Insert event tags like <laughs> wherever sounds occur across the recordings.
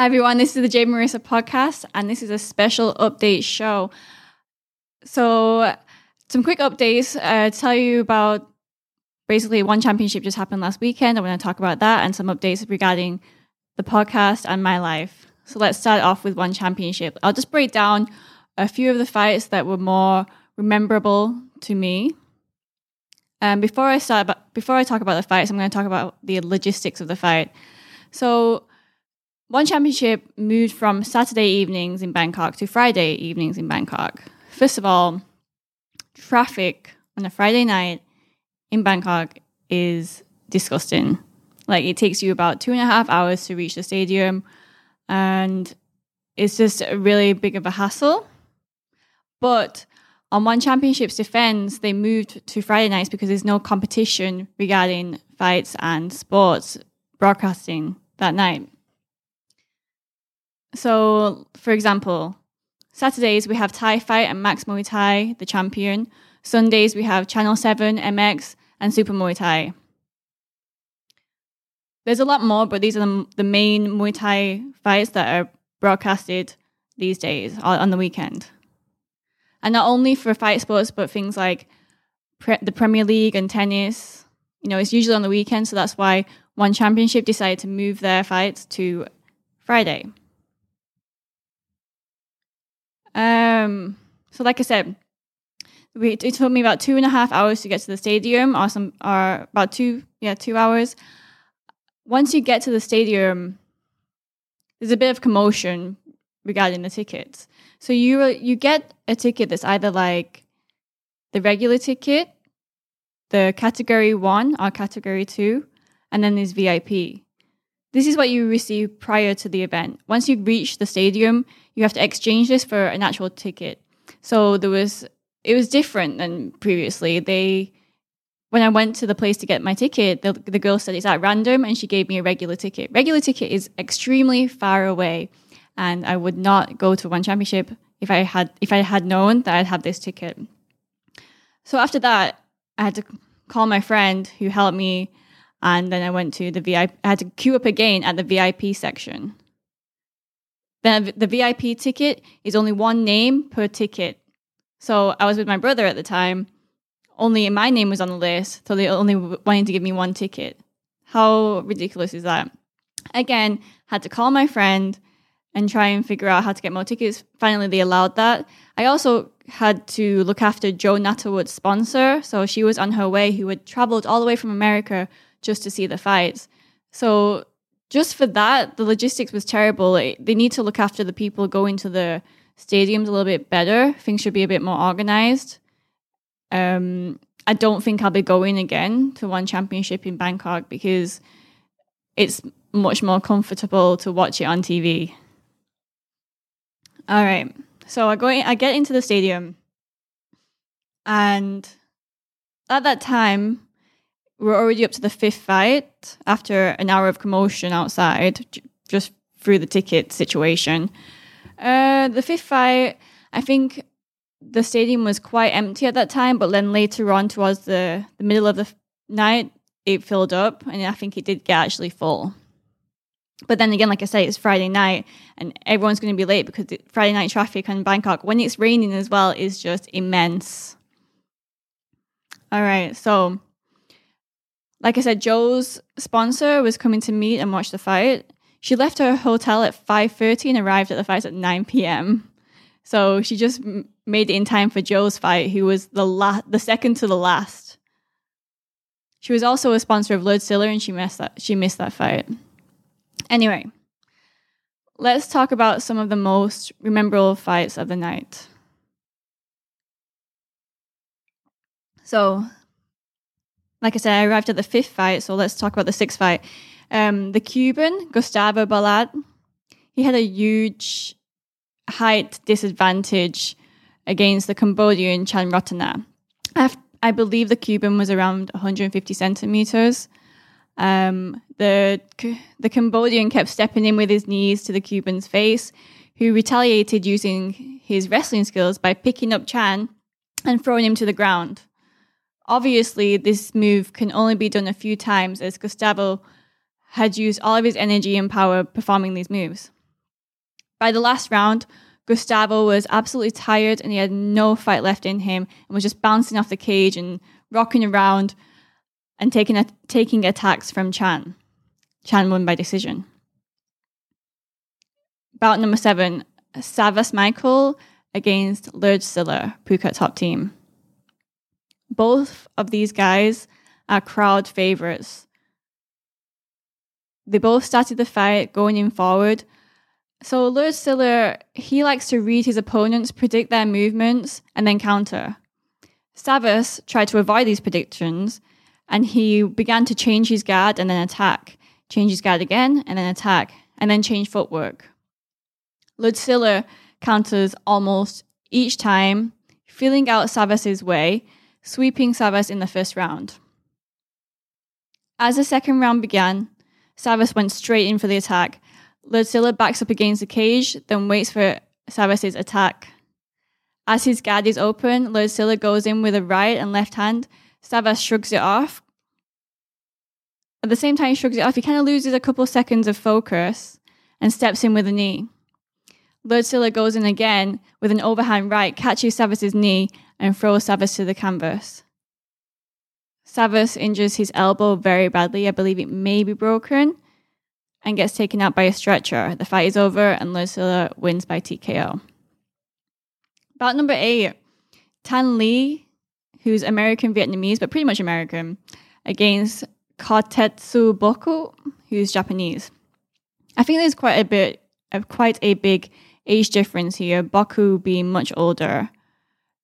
Hi, everyone. This is the Jade Marissa podcast, and this is a special update show. So, some quick updates uh, tell you about basically one championship just happened last weekend. I'm going to talk about that and some updates regarding the podcast and my life. So, let's start off with one championship. I'll just break down a few of the fights that were more memorable to me. Um, before I start, before I talk about the fights, I'm going to talk about the logistics of the fight. So, one championship moved from Saturday evenings in Bangkok to Friday evenings in Bangkok. First of all, traffic on a Friday night in Bangkok is disgusting. Like it takes you about two and a half hours to reach the stadium, and it's just really big of a hassle. But on one championship's defense, they moved to Friday nights because there's no competition regarding fights and sports broadcasting that night. So, for example, Saturdays we have Thai Fight and Max Muay Thai, the champion. Sundays we have Channel 7, MX, and Super Muay Thai. There's a lot more, but these are the, main Muay Thai fights that are broadcasted these days uh, on the weekend and not only for fight sports, but things like pre- the Premier League and tennis. You know, it's usually on the weekend, so that's why one championship decided to move their fights to Friday. Um, so like I said, we, it took me about two and a half hours to get to the stadium, or some, or about two, yeah, two hours. Once you get to the stadium, there's a bit of commotion regarding the tickets. So you you get a ticket that's either like the regular ticket, the category one or category two, and then there's VIP. This is what you receive prior to the event. Once you reach the stadium, you have to exchange this for an actual ticket. So there was it was different than previously. They when I went to the place to get my ticket, the, the girl said it's at random and she gave me a regular ticket. Regular ticket is extremely far away and I would not go to one championship if I had if I had known that I'd have this ticket. So after that, I had to call my friend who helped me, and then I went to the VIP. I had to queue up again at the VIP section. Then the VIP ticket is only one name per ticket. So I was with my brother at the time. Only my name was on the list, so they only wanted to give me one ticket. How ridiculous is that? Again, had to call my friend and try and figure out how to get more tickets. Finally, they allowed that. I also had to look after Jo Nattawut's sponsor. So she was on her way, who had traveled all the way from America just to see the fights. So just for that, the logistics was terrible. They need to look after the people going to the stadiums a little bit better. Things should be a bit more organized. Um, I don't think I'll be going again to one championship in Bangkok because it's much more comfortable to watch it on TV. All right. So I go in, I get into the stadium and at that time we're already up to the fifth fight after an hour of commotion outside just through the ticket situation. Uh, the fifth fight, I think the stadium was quite empty at that time, but then later on towards the, the middle of the night, it filled up and I think it did get actually full. But then again, like I say, it's Friday night and everyone's going to be late because Friday night traffic in Bangkok, when it's raining as well, is just immense. All right. So, like I said, Joe's sponsor was coming to meet and watch the fight. She left her hotel at 5.30 and arrived at the fight at 9 p.m. So she just made it in time for Joe's fight, who was the la- the second to the last. She was also a sponsor of Lerdsila, and she missed that. She missed that fight. Anyway, let's talk about some of the most memorable fights of the night. So, like I said, I arrived at the fifth fight, so let's talk about the sixth fight. Um, the Cuban, Gustavo Balart, he had a huge height disadvantage against the Cambodian Chan Ratana. I believe the Cuban was around 150 centimeters. Um, the the Cambodian kept stepping in with his knees to the Cuban's face, who retaliated using his wrestling skills by picking up Chan and throwing him to the ground. Obviously, this move can only be done a few times as Gustavo had used all of his energy and power performing these moves. By the last round, Gustavo was absolutely tired and he had no fight left in him and was just bouncing off the cage and rocking around and taking, a, taking attacks from Chan. Chan won by decision. Bout number seven, Savas Michael against Lerdsila, Phuket top team. Both of these guys are crowd favorites. They both started the fight going in forward, so Lerdsila, he likes to read his opponents, predict their movements, and then counter. Savas tried to avoid these predictions, and he began to change his guard and then attack, change his guard again and then attack, and then change footwork. Siller counters almost each time, feeling out Savas's way, sweeping Savas in the first round. As the second round began, Savas went straight in for the attack, Lerdsila backs up against the cage, then waits for Savas's attack. As his guard is open, Lerdsila goes in with a right and left hand. Savas shrugs it off. At the same time he shrugs it off, he kind of loses a couple seconds of focus and steps in with a knee. Lerdsila goes in again with an overhand right, catches Savas's knee, and throws Savas to the canvas. Savas injures his elbow very badly. I believe it may be broken and gets taken out by a stretcher. The fight is over and Lerdsila wins by TKO. Bout number eight, Thanh Le, who's American Vietnamese, but pretty much American, against Kotetsu Boku, who's Japanese. I think there's quite a bit of quite a big age difference here, Boku being much older.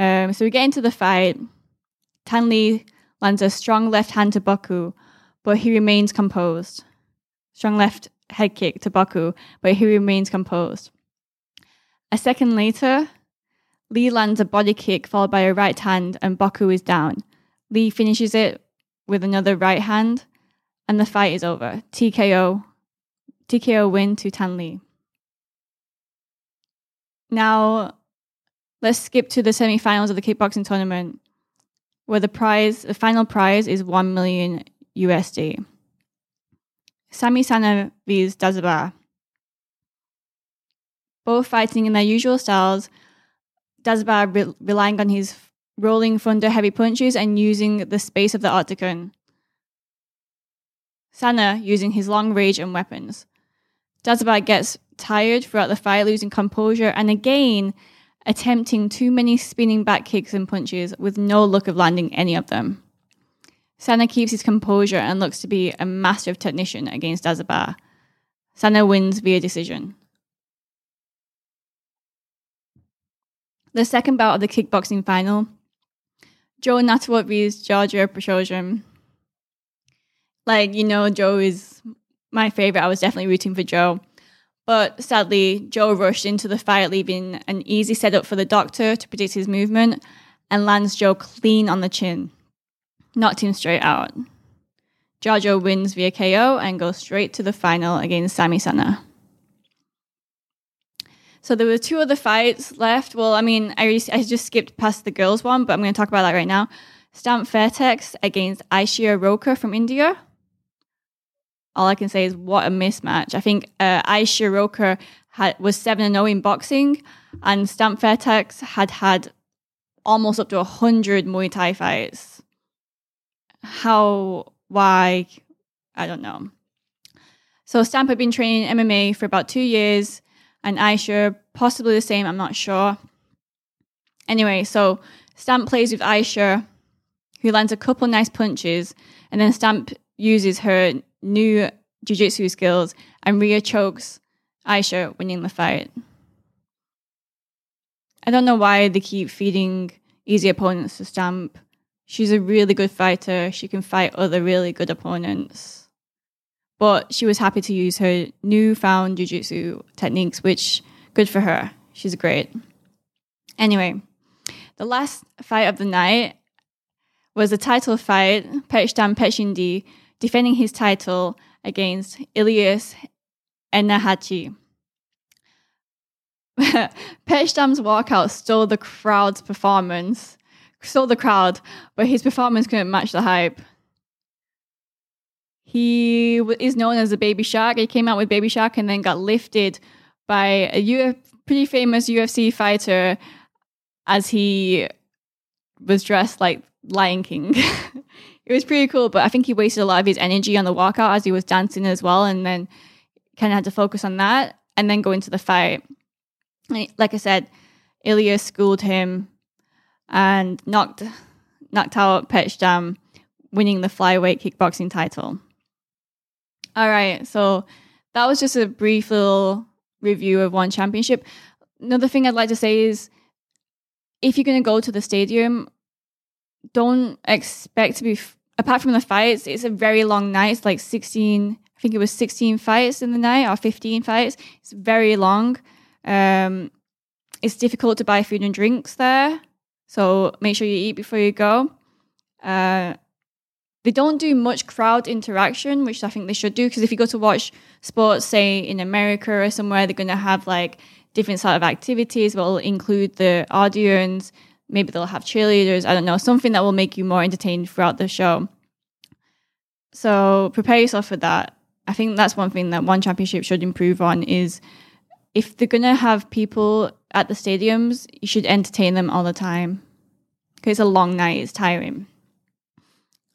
Um, so we get into the fight. Thanh Le lands a strong left hand to Boku, but he remains composed. Strong left head kick to Boku, but he remains composed. A second later, Le lands a body kick followed by a right hand, and Boku is down. Le finishes it with another right hand, and the fight is over. TKO. TKO win to Thanh Le. Now, let's skip to the semi-finals of the kickboxing tournament, where the prize, the final prize, is one million USD. Samy Sana vs Dazaba. Both fighting in their usual styles, Dazaba re- relying on his rolling thunder heavy punches and using the space of the octagon. Sana using his long range and weapons. Dazaba gets tired throughout the fight, losing composure, and again attempting too many spinning back kicks and punches with no luck of landing any of them. Sana keeps his composure and looks to be a massive technician against Dazaba. Sana wins via decision. The second bout of the kickboxing final, Jo Nattawut vs. Giorgio Petrosyan. Like, you know, Joe is my favorite. I was definitely rooting for Joe. But sadly, Joe rushed into the fight, leaving an easy setup for the doctor to predict his movement and lands Joe clean on the chin knocked him straight out. Giorgio wins via KO and goes straight to the final against Samy Sana. So there were two other fights left. Well, I mean, I, I just skipped past the girls one, but I'm going to talk about that right now. Stamp Fairtex against Aishia Roka from India. All I can say is what a mismatch. I think uh, Aishia Roka had, was 7 0 in boxing, and Stamp Fairtex had had almost up to 100 Muay Thai fights how, why, I don't know. So Stamp had been training MMA for about two years, and Aisha possibly the same. I'm not sure. Anyway, so Stamp plays with Aisha, who lands a couple nice punches, and then Stamp uses her new jiu-jitsu skills, and rear chokes Aisha, winning the fight. I don't know why they keep feeding easy opponents to Stamp she's a really good fighter. She can fight other really good opponents. but she was happy to use her newfound jujitsu techniques, which good for her. She's great. Anyway, the last fight of the night was a title fight, Petchdam Petchyindee defending his title against Ilias Ennahachi. <laughs> Petchdam's walkout stole the crowd's performance, stole the crowd, but his performance couldn't match the hype. He is known as a baby shark. He came out with baby shark and then got lifted by a Uf- pretty famous UFC fighter as he was dressed like Lion King. <laughs> it was pretty cool, but I think he wasted a lot of his energy on the walkout as he was dancing as well, and then kind of had to focus on that and then go into the fight. Like I said, Ilya schooled him and knocked knocked out Petchdam, winning the flyweight kickboxing title. All right, so that was just a brief little review of one championship. Another thing I'd like to say is if you're going to go to the stadium, don't expect to be, apart from the fights, it's a very long night. It's like 16, I think it was 16 fights in the night or 15 fights. It's very long. Um, it's difficult to buy food and drinks there. So make sure you eat before you go. Uh, they don't do much crowd interaction, which I think they should do. Because if you go to watch sports, say in America or somewhere, they're going to have like different sort of activities. that Will include the audience. Maybe they'll have cheerleaders. I don't know something that will make you more entertained throughout the show. So prepare yourself for that. I think that's one thing that one championship should improve on is if they're going to have people at the stadiums, you should entertain them all the time. Because it's a long night, it's tiring.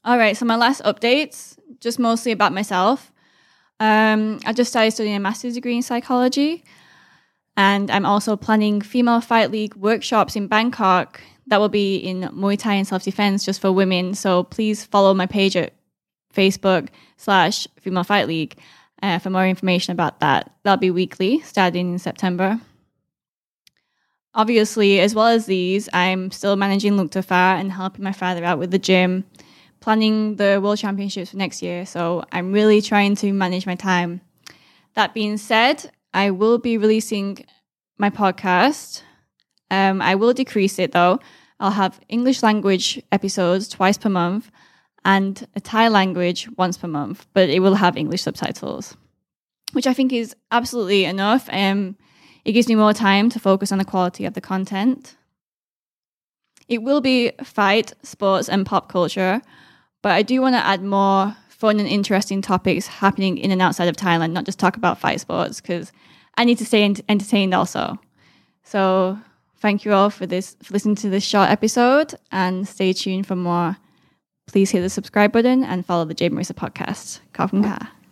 All right, so my last updates, just mostly about myself. Um, I just started studying a master's degree in psychology, and I'm also planning female fight league workshops in Bangkok that will be in Muay Thai and self defense just for women. So please follow my page at Facebook slash Female Fight League uh, for more information about that. That'll be weekly, starting in September. Obviously, as well as these, I'm still managing Luktafa and helping my father out with the gym planning the World Championships for next year. So I'm really trying to manage my time. That being said, I will be releasing my podcast. Um, I will decrease it though. I'll have English language episodes twice per month and a Thai language once per month, but it will have English subtitles, which I think is absolutely enough. Um, it gives me more time to focus on the quality of the content. It will be fight, sports, and pop culture, but I do want to add more fun and interesting topics happening in and outside of Thailand, not just talk about fight sports, because I need to stay ent- entertained also. So thank you all for this for listening to this short episode and stay tuned for more. Please hit the subscribe button and follow the Jade Marissa podcast. Ka.